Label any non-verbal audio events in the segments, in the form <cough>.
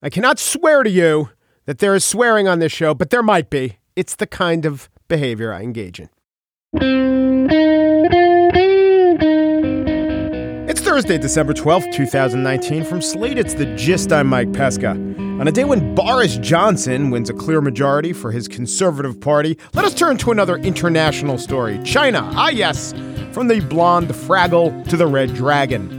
I cannot swear to you that there is swearing on this show, but there might be. It's the kind of behavior I engage in. It's Thursday, December 12th, 2019. From Slate, it's The Gist. I'm Mike Pesca. On a day when Boris Johnson wins a clear majority for his Conservative Party, let us turn to another international story China. Ah, yes, from the blonde Fraggle to the red dragon.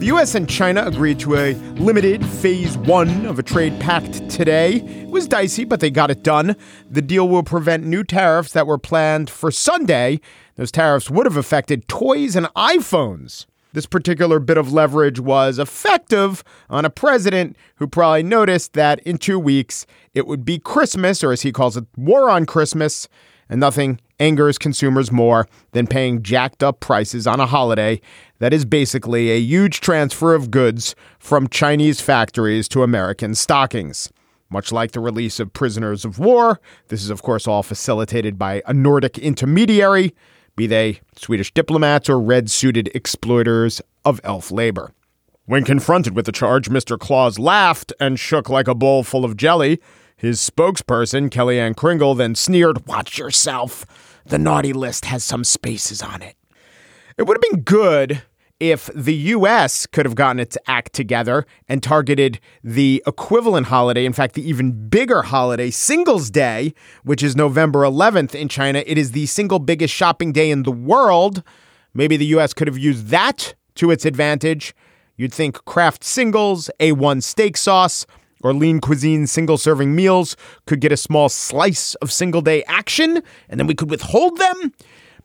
The U.S. and China agreed to a limited phase one of a trade pact today. It was dicey, but they got it done. The deal will prevent new tariffs that were planned for Sunday. Those tariffs would have affected toys and iPhones. This particular bit of leverage was effective on a president who probably noticed that in two weeks it would be Christmas, or as he calls it, war on Christmas, and nothing angers consumers more than paying jacked up prices on a holiday that is basically a huge transfer of goods from Chinese factories to American stockings. Much like the release of prisoners of war, this is, of course, all facilitated by a Nordic intermediary, be they Swedish diplomats or red suited exploiters of elf labor. When confronted with the charge, Mr. Claus laughed and shook like a bowl full of jelly. His spokesperson, Kellyanne Kringle, then sneered, Watch yourself. The naughty list has some spaces on it. It would have been good if the US could have gotten its act together and targeted the equivalent holiday, in fact, the even bigger holiday, Singles Day, which is November 11th in China. It is the single biggest shopping day in the world. Maybe the US could have used that to its advantage. You'd think Kraft Singles, A1 steak sauce, or lean cuisine single serving meals could get a small slice of single day action, and then we could withhold them.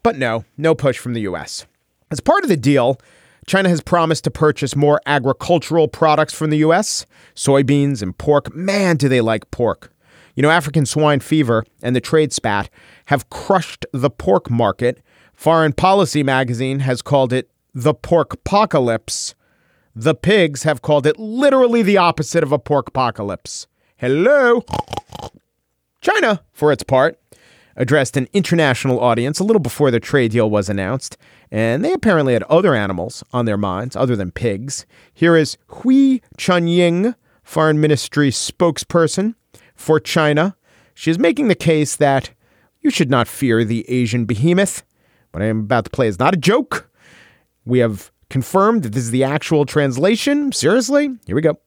But no, no push from the US. As part of the deal, China has promised to purchase more agricultural products from the US soybeans and pork. Man, do they like pork. You know, African swine fever and the trade spat have crushed the pork market. Foreign Policy magazine has called it the pork apocalypse. The pigs have called it literally the opposite of a pork apocalypse. Hello. China, for its part, addressed an international audience a little before the trade deal was announced, and they apparently had other animals on their minds other than pigs. Here is Hua Chunying, Foreign Ministry spokesperson for China. She is making the case that you should not fear the Asian behemoth. What I am about to play is not a joke. We have confirmed that this is the actual translation. Seriously? Here we go.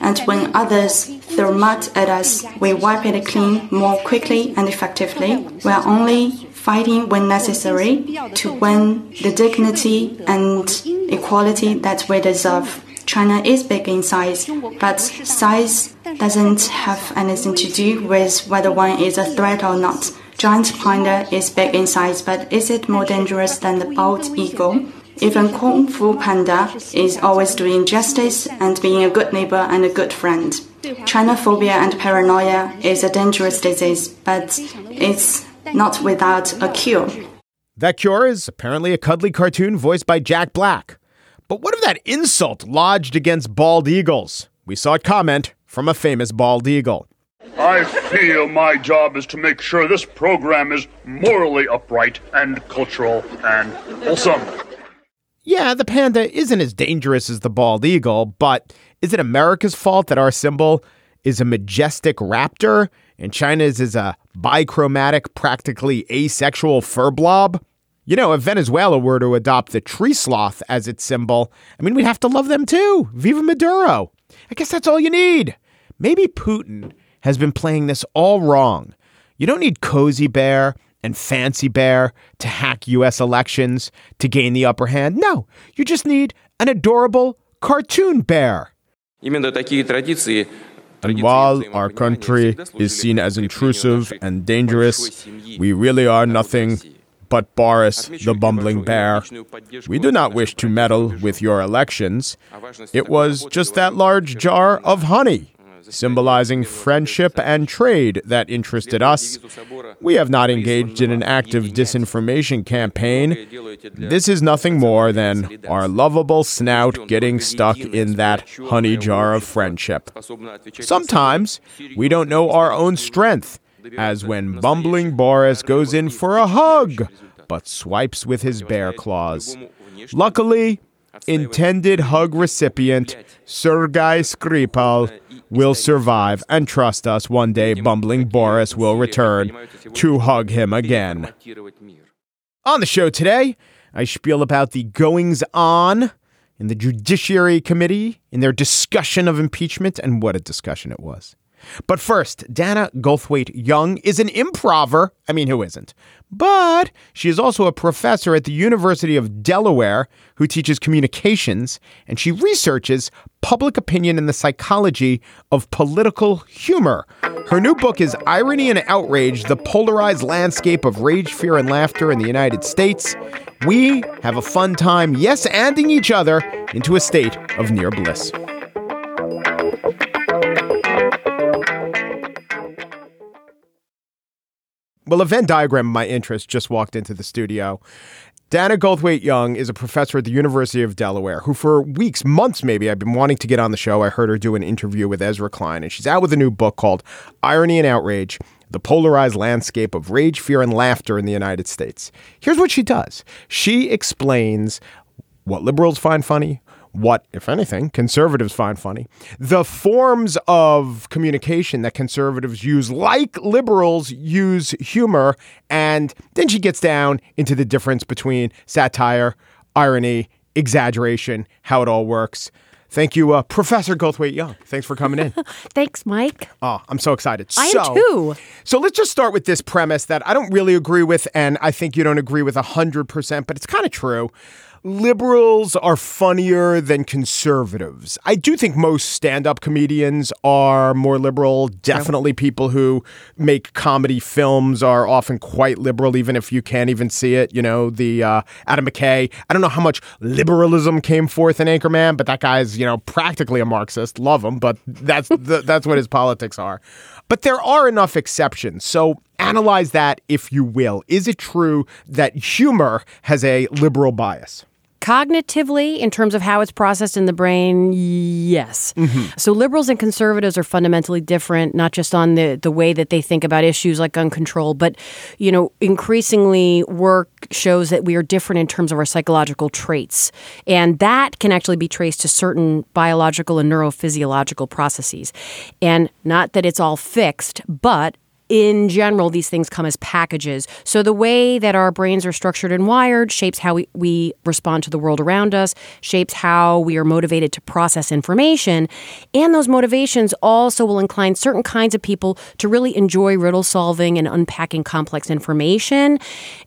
And when others throw mud at us, we wipe it clean more quickly and effectively. We are only fighting when necessary to win the dignity and equality that we deserve. China is big in size, but size doesn't have anything to do with whether one is a threat or not. Giant panda is big in size, but is it more dangerous than the bald eagle? Even Kung Fu Panda is always doing justice and being a good neighbor and a good friend. Chinophobia and paranoia is a dangerous disease, but it's not without a cure. That cure is apparently a cuddly cartoon voiced by Jack Black. But what of that insult lodged against bald eagles? We saw it comment from a famous bald eagle. I feel my job is to make sure this program is morally upright and cultural and wholesome. Yeah, the panda isn't as dangerous as the bald eagle, but is it America's fault that our symbol is a majestic raptor and China's is a bichromatic, practically asexual fur blob? You know, if Venezuela were to adopt the tree sloth as its symbol, I mean, we'd have to love them too. Viva Maduro. I guess that's all you need. Maybe Putin has been playing this all wrong. You don't need Cozy Bear and Fancy Bear to hack US elections to gain the upper hand. No, you just need an adorable cartoon bear. And while our country is seen as intrusive and dangerous, we really are nothing but Boris, the bumbling bear. We do not wish to meddle with your elections. It was just that large jar of honey symbolizing friendship and trade that interested us. We have not engaged in an active disinformation campaign. This is nothing more than our lovable snout getting stuck in that honey jar of friendship. Sometimes we don't know our own strength, as when bumbling Boris goes in for a hug, but swipes with his bear claws. Luckily, intended hug recipient Sergei Skripal will survive, and trust us, one day bumbling Boris will return to hug him again. On the show today, I spiel about the goings on in the Judiciary Committee in their discussion of impeachment, and what a discussion it was. But first, Dana Goldthwaite Young is an improver. I mean, who isn't? But she is also a professor at the University of Delaware who teaches communications, and she researches public opinion and the psychology of political humor. Her new book is Irony and Outrage The Polarized Landscape of Rage, Fear, and Laughter in the United States. We have a fun time, yes, anding each other into a state of near bliss. Well, a Venn diagram of my interest just walked into the studio. Dana Goldthwaite Young is a professor at the University of Delaware who, for weeks, months maybe, I've been wanting to get on the show. I heard her do an interview with Ezra Klein, and she's out with a new book called Irony and Outrage The Polarized Landscape of Rage, Fear, and Laughter in the United States. Here's what she does she explains what liberals find funny, what, if anything, conservatives find funny, the forms of communication that conservatives use, like liberals use humor, and then she gets down into the difference between satire, irony, exaggeration, how it all works. Thank you, uh, Professor Goldthwaite Young. Thanks for coming in. <laughs> Thanks, Mike. Oh, I'm so excited. I so, am too. So let's just start with this premise that I don't really agree with, and I think you don't agree with 100%, but it's kind of true liberals are funnier than conservatives. I do think most stand up comedians are more liberal. Definitely people who make comedy films are often quite liberal, even if you can't even see it. You know, the uh, Adam McKay. I don't know how much liberalism came forth in Anchorman, but that guy's, you know, practically a Marxist. Love him, but that's, the, <laughs> that's what his politics are. But there are enough exceptions. So analyze that if you will. Is it true that humor has a liberal bias? Cognitively, in terms of how it's processed in the brain, yes. Mm-hmm. So liberals and conservatives are fundamentally different, not just on the, the way that they think about issues like gun control, but you know, increasingly work shows that we are different in terms of our psychological traits. And that can actually be traced to certain biological and neurophysiological processes. And not that it's all fixed, but in general, these things come as packages. So the way that our brains are structured and wired shapes how we, we respond to the world around us, shapes how we are motivated to process information. And those motivations also will incline certain kinds of people to really enjoy riddle solving and unpacking complex information.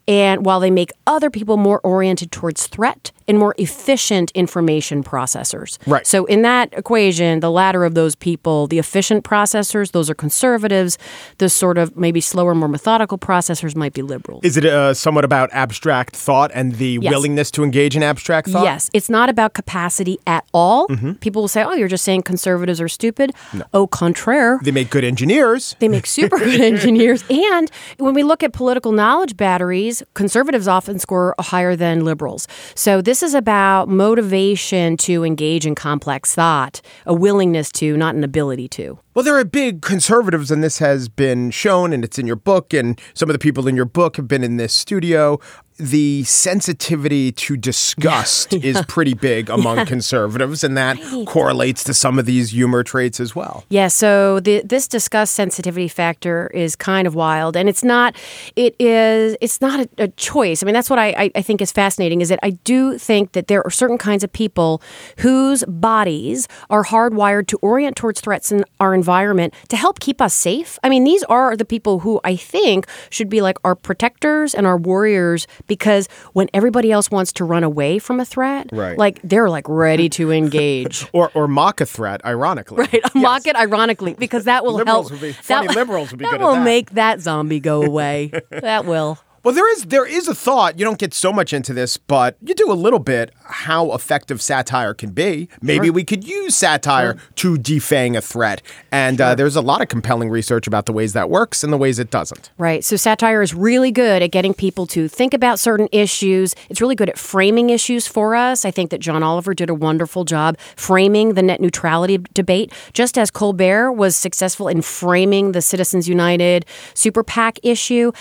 And while they make other people more oriented towards threat and more efficient information processors. Right. So in that equation, the latter of those people, the efficient processors, those are conservatives. The sort of maybe slower, more methodical processors might be liberals. Is it uh, somewhat about abstract thought and the Yes. willingness to engage in abstract thought? Yes, it's not about capacity at all. People will say, "Oh, you're just saying conservatives are stupid." Au contraire, They make good engineers. They make super good <laughs> engineers. And when we look at political knowledge batteries, conservatives often score higher than liberals. So this is about motivation to engage in complex thought, a willingness to, not an ability to. Well, there are big conservatives, and this has been shown, and it's in your book, and some of the people in your book have been in this studio. The sensitivity to disgust is <laughs> pretty big among conservatives, and that correlates to some of these humor traits as well. Yeah, so the, this disgust sensitivity factor is kind of wild, and it's not. It is. It's not a, a choice. I mean, that's what I, I think is fascinating. Is that I do think that there are certain kinds of people whose bodies are hardwired to orient towards threats in our environment to help keep us safe. I mean, these are the people who I think should be like our protectors and our warriors because when everybody else wants to run away from a threat, Right. like they're like ready to engage. <laughs> Or, or mock a threat, ironically. Right, <laughs> mock it ironically because that will Liberals help. would be- that, liberals would be <laughs> that good at will that. make that zombie go away. that will. Well, there is there is a thought. You don't get so much into this, but you do a little bit. How effective satire can be. Maybe we could use satire to defang a threat. And uh, there's a lot of compelling research about the ways that works and the ways it doesn't. Right. So satire is really good at getting people to think about certain issues. It's really good at framing issues for us. I think that John Oliver did a wonderful job framing the net neutrality debate, just as Colbert was successful in framing the Citizens United super PAC issue.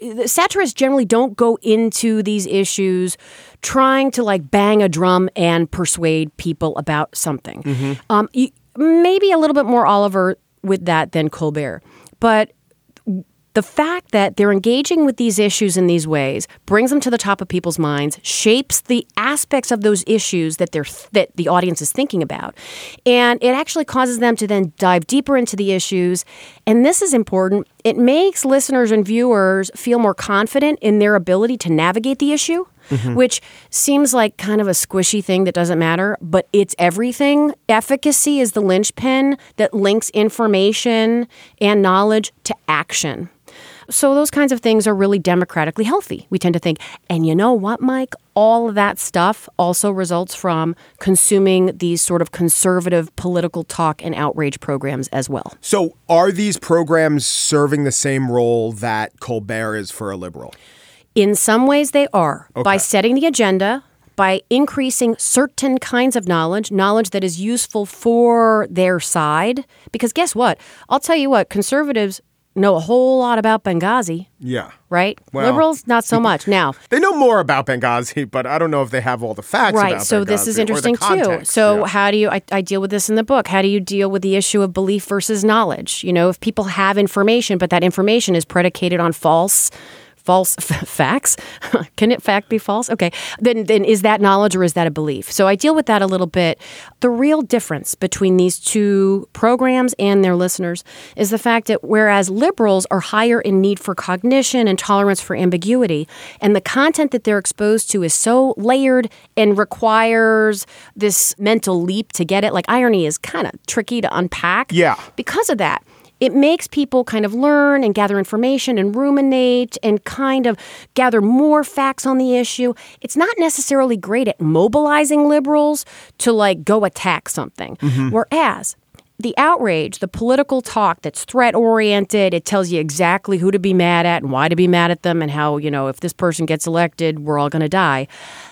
The Satirists generally don't go into these issues trying to like bang a drum and persuade people about something. Um, maybe a little bit more Oliver with that than Colbert. But the fact that they're engaging with these issues in these ways brings them to the top of people's minds, shapes the aspects of those issues that they're that the audience is thinking about, and it actually causes them to then dive deeper into the issues. And this is important. It makes listeners and viewers feel more confident in their ability to navigate the issue. Mm-hmm. Which seems like kind of a squishy thing that doesn't matter, but it's everything. Efficacy is the linchpin that links information and knowledge to action. So those kinds of things are really democratically healthy, we tend to think. And you know what, Mike? All of that stuff also results from consuming these sort of conservative political talk and outrage programs as well. So are these programs serving the same role that Colbert is for a liberal? In some ways, they are. Okay. By setting the agenda, by increasing certain kinds of knowledge, knowledge that is useful for their side. Because guess what? I'll tell you what, conservatives know a whole lot about Benghazi. Yeah. Right? Well, Liberals, not so <laughs> much. Now, they know more about Benghazi, but I don't know if they have all the facts right. so Benghazi this is interesting too. So yeah. how do you, I, I deal with this in the book, how do you deal with the issue of belief versus knowledge? You know, if people have information, but that information is predicated on false false <laughs> f- facts. <laughs> Can it fact be false? Okay. Then then is that knowledge or is that a belief? So I deal with that a little bit. The real difference between these two programs and their listeners is the fact that whereas liberals are higher in need for cognition and tolerance for ambiguity, and the content that they're exposed to is so layered and requires this mental leap to get it, like irony is kind of tricky to unpack. Yeah. Because of that it makes people kind of learn and gather information and ruminate and kind of gather more facts on the issue. It's not necessarily great at mobilizing liberals to like go attack something. Mm-hmm. Whereas the outrage, the political talk that's threat oriented, it tells you exactly who to be mad at and why to be mad at them and how, you know, if this person gets elected, we're all going to die.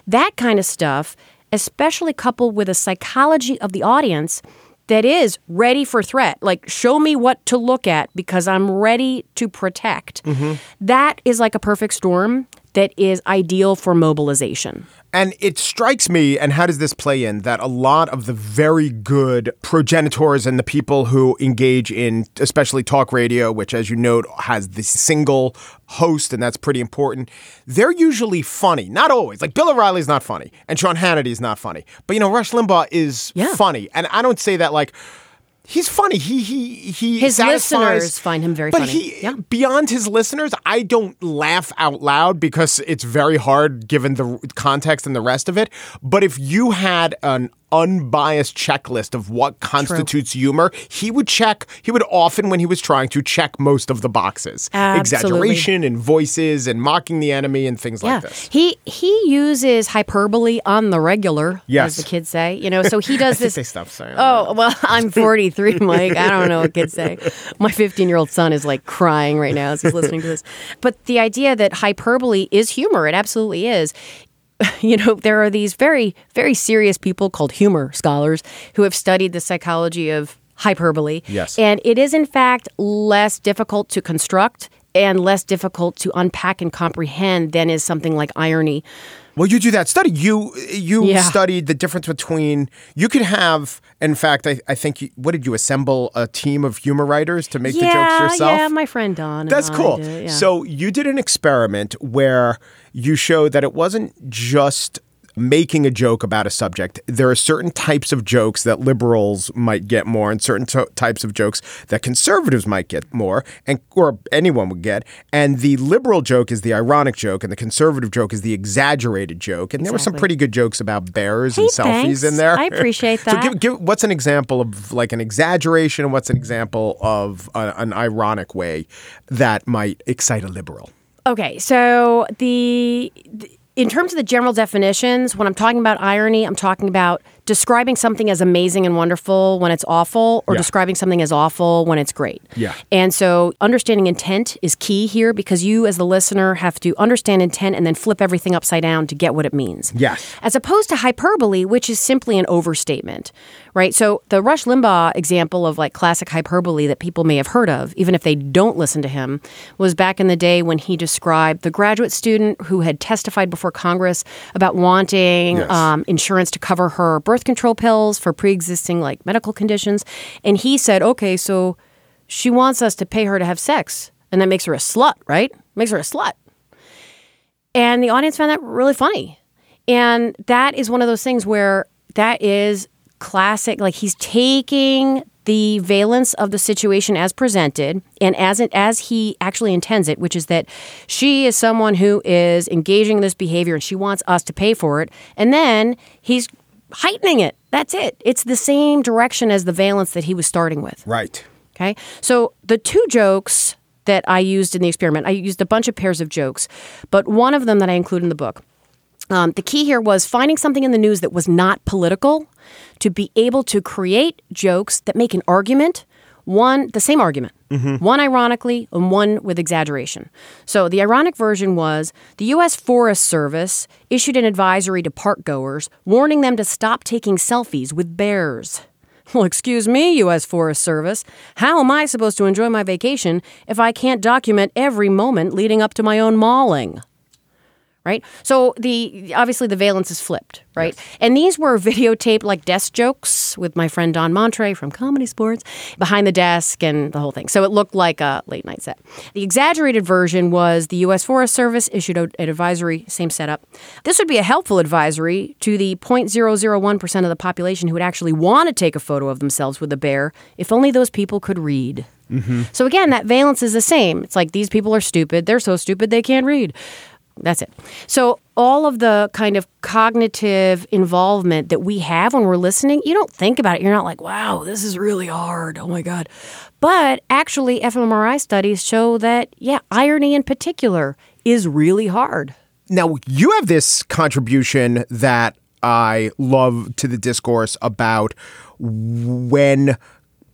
That kind of stuff, especially coupled with a psychology of the audience that is ready for threat. Like, show me what to look at because I'm ready to protect. Mm-hmm. That is like a perfect storm that is ideal for mobilization. And it strikes me, and how does this play in, that a lot of the very good progenitors and the people who engage in, especially talk radio, which, as you note, has the single host, and that's pretty important, they're usually funny. Not always. Like Bill O'Reilly's not funny, and Sean Hannity's not funny. But, you know, Rush Limbaugh is yeah. funny. And I don't say that like, He's funny. He he he. His satisfies, listeners find him very but funny. He, yeah. Beyond his listeners, I don't laugh out loud because it's very hard given the context and the rest of it. But if you had an unbiased checklist of what constitutes True. humor, he would check, he would often, when he was trying to, check most of the boxes. Absolutely. Exaggeration and voices and mocking the enemy and things yeah. like this. He he uses hyperbole on the regular, yes. as the kids say. You know, so he does <laughs> this. they stop saying Oh, that. well, I'm <laughs> 43, Mike. I don't know what kids say. My 15 year old son is like crying right now as he's listening to this. But the idea that hyperbole is humor, it absolutely is <laughs> you know, there are these very, very serious people called humor scholars who have studied the psychology of hyperbole. Yes. And it is, in fact, less difficult to construct and less difficult to unpack and comprehend than is something like irony. Well, you do that study. You you yeah. studied the difference between you could have. In fact, I, I think you, what did you assemble a team of humor writers to make yeah, the jokes yourself? Yeah, my friend Don. That's cool. Yeah. So you did an experiment where you showed that it wasn't just making a joke about a subject. There are certain types of jokes that liberals might get more, and certain t- types of jokes that conservatives might get more, and or anyone would get. And the liberal joke is the ironic joke, and the conservative joke is the exaggerated joke. And exactly. there were some pretty good jokes about bears hey, and selfies thanks. in there. I appreciate that. <laughs> so give, give, what's an example of like an exaggeration, and what's an example of a, an ironic way that might excite a liberal? Okay, so the, the in terms of the general definitions, when I'm talking about irony, I'm talking about describing something as amazing and wonderful when it's awful or yeah. describing something as awful when it's great. Yeah. And so understanding intent is key here because you as the listener have to understand intent and then flip everything upside down to get what it means. Yes. As opposed to hyperbole, which is simply an overstatement, right? So the Rush Limbaugh example of like classic hyperbole that people may have heard of, even if they don't listen to him, was back in the day when he described the graduate student who had testified before Congress about wanting yes. um, insurance to cover her birth control pills for pre existing like medical conditions. And he said, okay, so she wants us to pay her to have sex. And that makes her a slut, right? Makes her a slut. And the audience found that really funny. And that is one of those things where that is classic. Like he's taking the valence of the situation as presented and as it, as he actually intends it, which is that she is someone who is engaging in this behavior and she wants us to pay for it. And then he's heightening it. That's it. It's the same direction as the valence that he was starting with. Right. Okay. So the two jokes that I used in the experiment, I used a bunch of pairs of jokes, but one of them that I include in the book. Um, the key here was finding something in the news that was not political to be able to create jokes that make an argument, one, the same argument, mm-hmm. one ironically and one with exaggeration. So the ironic version was the U.S. Forest Service issued an advisory to park goers warning them to stop taking selfies with bears. <laughs> Well, excuse me, U.S. Forest Service. How am I supposed to enjoy my vacation if I can't document every moment leading up to my own mauling? Right? So the obviously the valence is flipped, right? And these were videotaped like desk jokes with my friend Don Montre from Comedy Sports behind the desk and the whole thing. So it looked like a late night set. The exaggerated version was the U.S. Forest Service issued an advisory, same setup. This would be a helpful advisory to the 0.001% of the population who would actually want to take a photo of themselves with a bear if only those people could read. Mm-hmm. So again, that valence is the same. It's like these people are stupid. They're so stupid they can't read. That's it. So all of the kind of cognitive involvement that we have when we're listening, you don't think about it. You're not like, wow, this is really hard. Oh my God. But actually, fMRI studies show that, yeah, irony in particular is really hard. Now, you have this contribution that I love to the discourse about when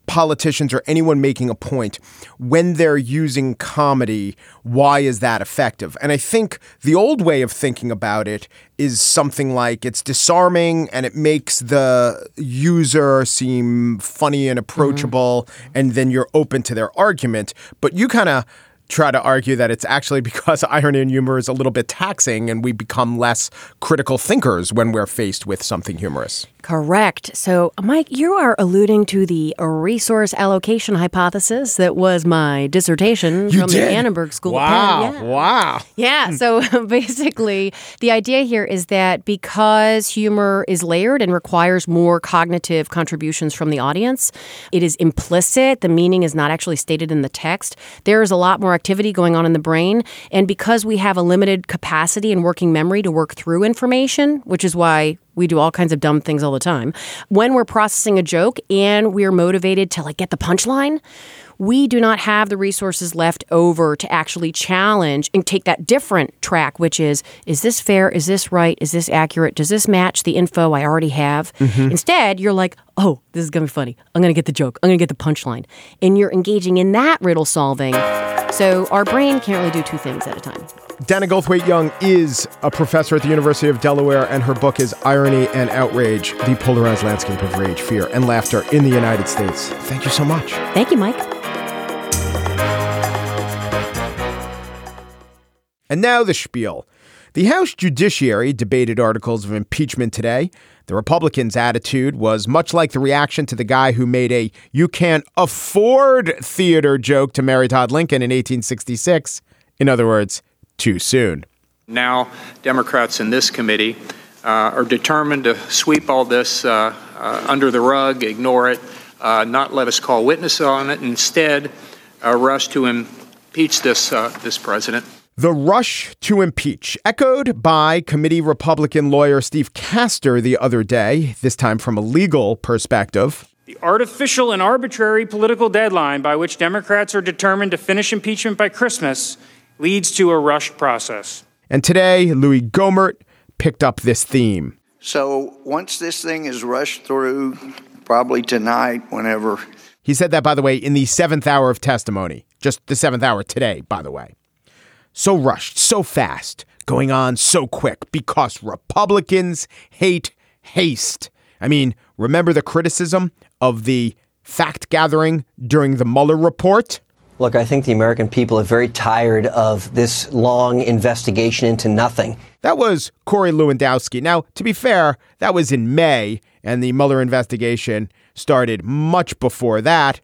politicians or anyone making a point, when they're using comedy, why is that effective? And I think the old way of thinking about it is something like it's disarming and it makes the user seem funny and approachable, mm-hmm. and then you're open to their argument. But you kind of try to argue that it's actually <laughs> because irony and humor is a little bit taxing and we become less critical thinkers when we're faced with something humorous. Correct. So, Mike, you are alluding to the resource allocation hypothesis that was my dissertation from the Annenberg School. of Penn. Yeah. Wow. Yeah. So <laughs> basically, the idea here is that because humor is layered and requires more cognitive contributions from the audience, it is implicit. The meaning is not actually stated in the text. There is a lot more activity going on in the brain. And because we have a limited capacity and working memory to work through information, which is why we do all kinds of dumb things all the time. When we're processing a joke and we're motivated to like get the punchline, we do not have the resources left over to actually challenge and take that different track, which is is this fair? Is this right? Is this accurate? Does this match the info I already have? Mm-hmm. Instead, you're like, oh, this is going to be funny. I'm going to get the joke. I'm going to get the punchline. And you're engaging in that riddle solving. So our brain can't really do two things at a time. Dana Goldthwaite Young is a professor at the University of Delaware, and her book is Irony and Outrage The Polarized Landscape of Rage, Fear, and Laughter in the United States. Thank you so much. Thank you, Mike. And now the spiel. The House Judiciary debated articles of impeachment today. The Republicans' attitude was much like the reaction to the guy who made a you can't afford theater joke to Mary Todd Lincoln in 1866. In other words, too soon. Now, Democrats in this committee uh, are determined to sweep all this uh, uh, under the rug, ignore it, uh, not let us call witnesses on it, instead, uh, rush to impeach this, uh, this president. The rush to impeach, echoed by committee Republican lawyer Steve Castor the other day, this time from a legal perspective. The artificial and arbitrary political deadline by which Democrats are determined to finish impeachment by Christmas leads to a rushed process. And today, Louie Gohmert picked up this theme. So once this thing is rushed through, probably tonight, whenever He said that, by the way, in the seventh hour of testimony, just the seventh hour today, by the way. So rushed, so fast, going on so quick because Republicans hate haste. I mean, remember the criticism of the fact gathering during the Mueller report? Look, I think the American people are very tired of this long investigation into nothing. That was Corey Lewandowski. Now, to be fair, that was in May, and the Mueller investigation started much before that.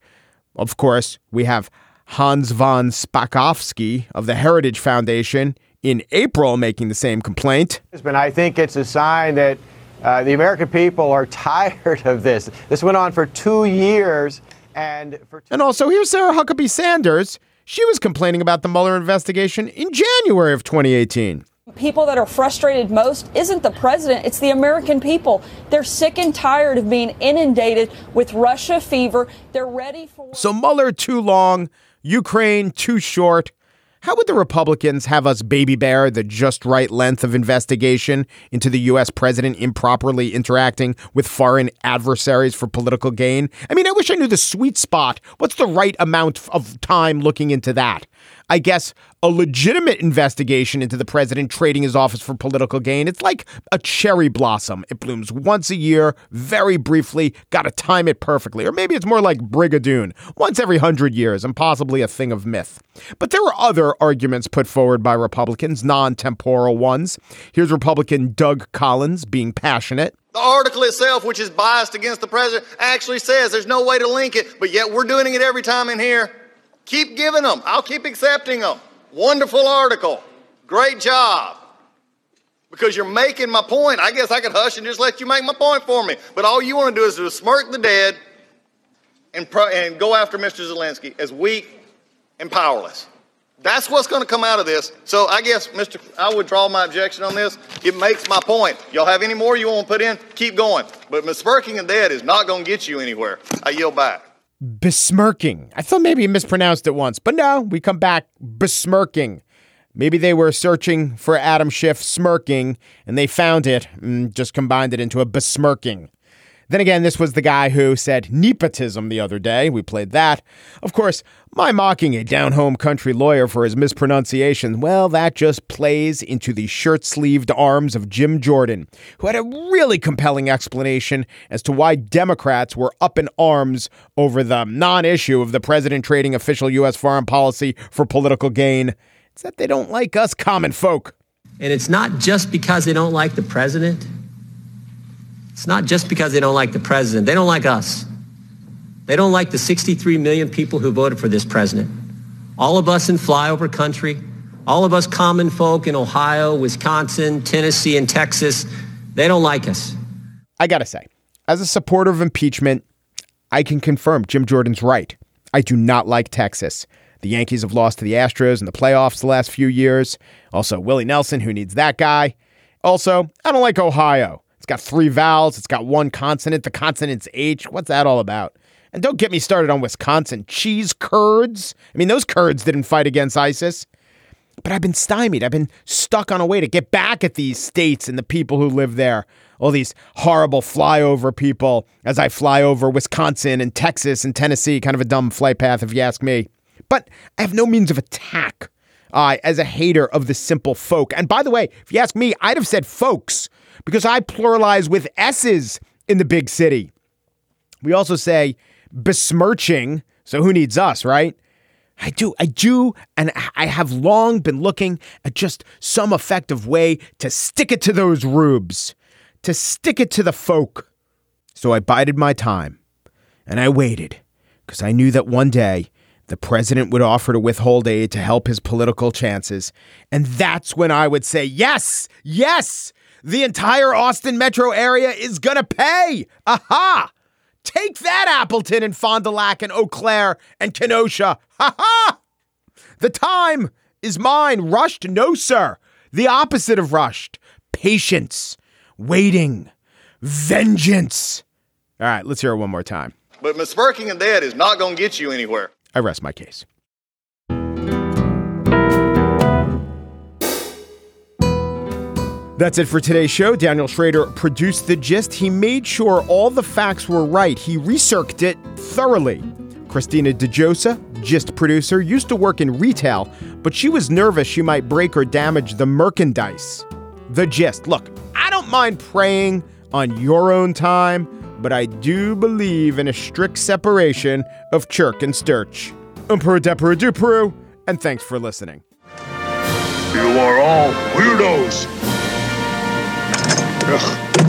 Of course, we have Hans von Spakovsky of the Heritage Foundation in April making the same complaint. But I think it's a sign that uh, the American people are <laughs> tired of this. This went on for two years. And, for two- and also, here's Sarah Huckabee Sanders. She was complaining about the Mueller investigation in January of 2018 people that are frustrated most isn't the president, it's the American people. They're sick and tired of being inundated with Russia fever. They're ready for. So Mueller too long, Ukraine too short. How would the Republicans have us baby bear the just right length of investigation into the U.S. president improperly interacting with foreign adversaries for political gain? I mean, I wish I knew the sweet spot. What's the right amount of time looking into that? I guess, a legitimate investigation into the president trading his office for political gain. It's like a cherry blossom. It blooms once a year, very briefly, got to time it perfectly. Or maybe it's more like Brigadoon, once every hundred years, and possibly a thing of myth. But there were other arguments put forward by Republicans, non temporal ones. Here's Republican Doug Collins being passionate. The article itself, which is biased against the president, actually says there's no way to link it, but yet we're doing it every time in here. Keep giving them. I'll keep accepting them. Wonderful article. Great job. Because you're making my point. I guess I could hush and just let you make my point for me. But all you want to do is to smirk the dead and, pro- and go after Mr. Zelensky as weak and powerless. That's what's going to come out of this. So I guess, Mr. I withdraw my objection on this. It makes my point. Y'all have any more you want to put in? Keep going. But smirking the dead is not going to get you anywhere. I yield back besmirking. I thought maybe he mispronounced it once, but no, we come back besmirking. Maybe they were searching for Adam Schiff smirking and they found it and just combined it into a besmirking. Then again, this was the guy who said nepotism the other day. We played that. Of course, my mocking a down home country lawyer for his mispronunciation, well, that just plays into the shirt sleeved arms of Jim Jordan, who had a really compelling explanation as to why Democrats were up in arms over the non issue of the president trading official U.S. foreign policy for political gain. It's that they don't like us common folk. And it's not just because they don't like the president. It's not just because they don't like the president. They don't like us. They don't like the 63 million people who voted for this president. All of us in flyover country, all of us common folk in Ohio, Wisconsin, Tennessee, and Texas, they don't like us. I got to say, as a supporter of impeachment, I can confirm Jim Jordan's right. I do not like Texas. The Yankees have lost to the Astros in the playoffs the last few years. Also, Willie Nelson, who needs that guy. Also, I don't like Ohio. It's got three vowels. It's got one consonant. The consonant's H. What's that all about? And don't get me started on Wisconsin. Cheese curds. I mean, those curds didn't fight against ISIS. But I've been stymied. I've been stuck on a way to get back at these states and the people who live there. All these horrible flyover people as I fly over Wisconsin and Texas and Tennessee. Kind of a dumb flight path, if you ask me. But I have no means of attack uh, as a hater of the simple folk. And by the way, if you ask me, I'd have said folks because I pluralize with S's in the big city. We also say besmirching. So who needs us, right? I do, I do, and I have long been looking at just some effective way to stick it to those rubes, to stick it to the folk. So I bided my time, and I waited, because I knew that one day the president would offer to withhold aid to help his political chances, and that's when I would say, yes, yes, the entire Austin metro area is going to pay. Aha! Take that, Appleton and Fond du Lac and Eau Claire and Kenosha. Ha ha! The time is mine. Rushed? No, sir. The opposite of rushed. Patience. Waiting. Vengeance. All right, let's hear it one more time. But misworking and dead is not going to get you anywhere. I rest my case. That's it for today's show. Daniel Schrader produced The Gist. He made sure all the facts were right. He researched it thoroughly. Christina DeJosa, Gist producer, used to work in retail, but she was nervous she might break or damage the merchandise. The Gist. Look, I don't mind praying on your own time, but I do believe in a strict separation of church and sturch. Umpuru depuru dupuru, and thanks for listening. You are all weirdos. 真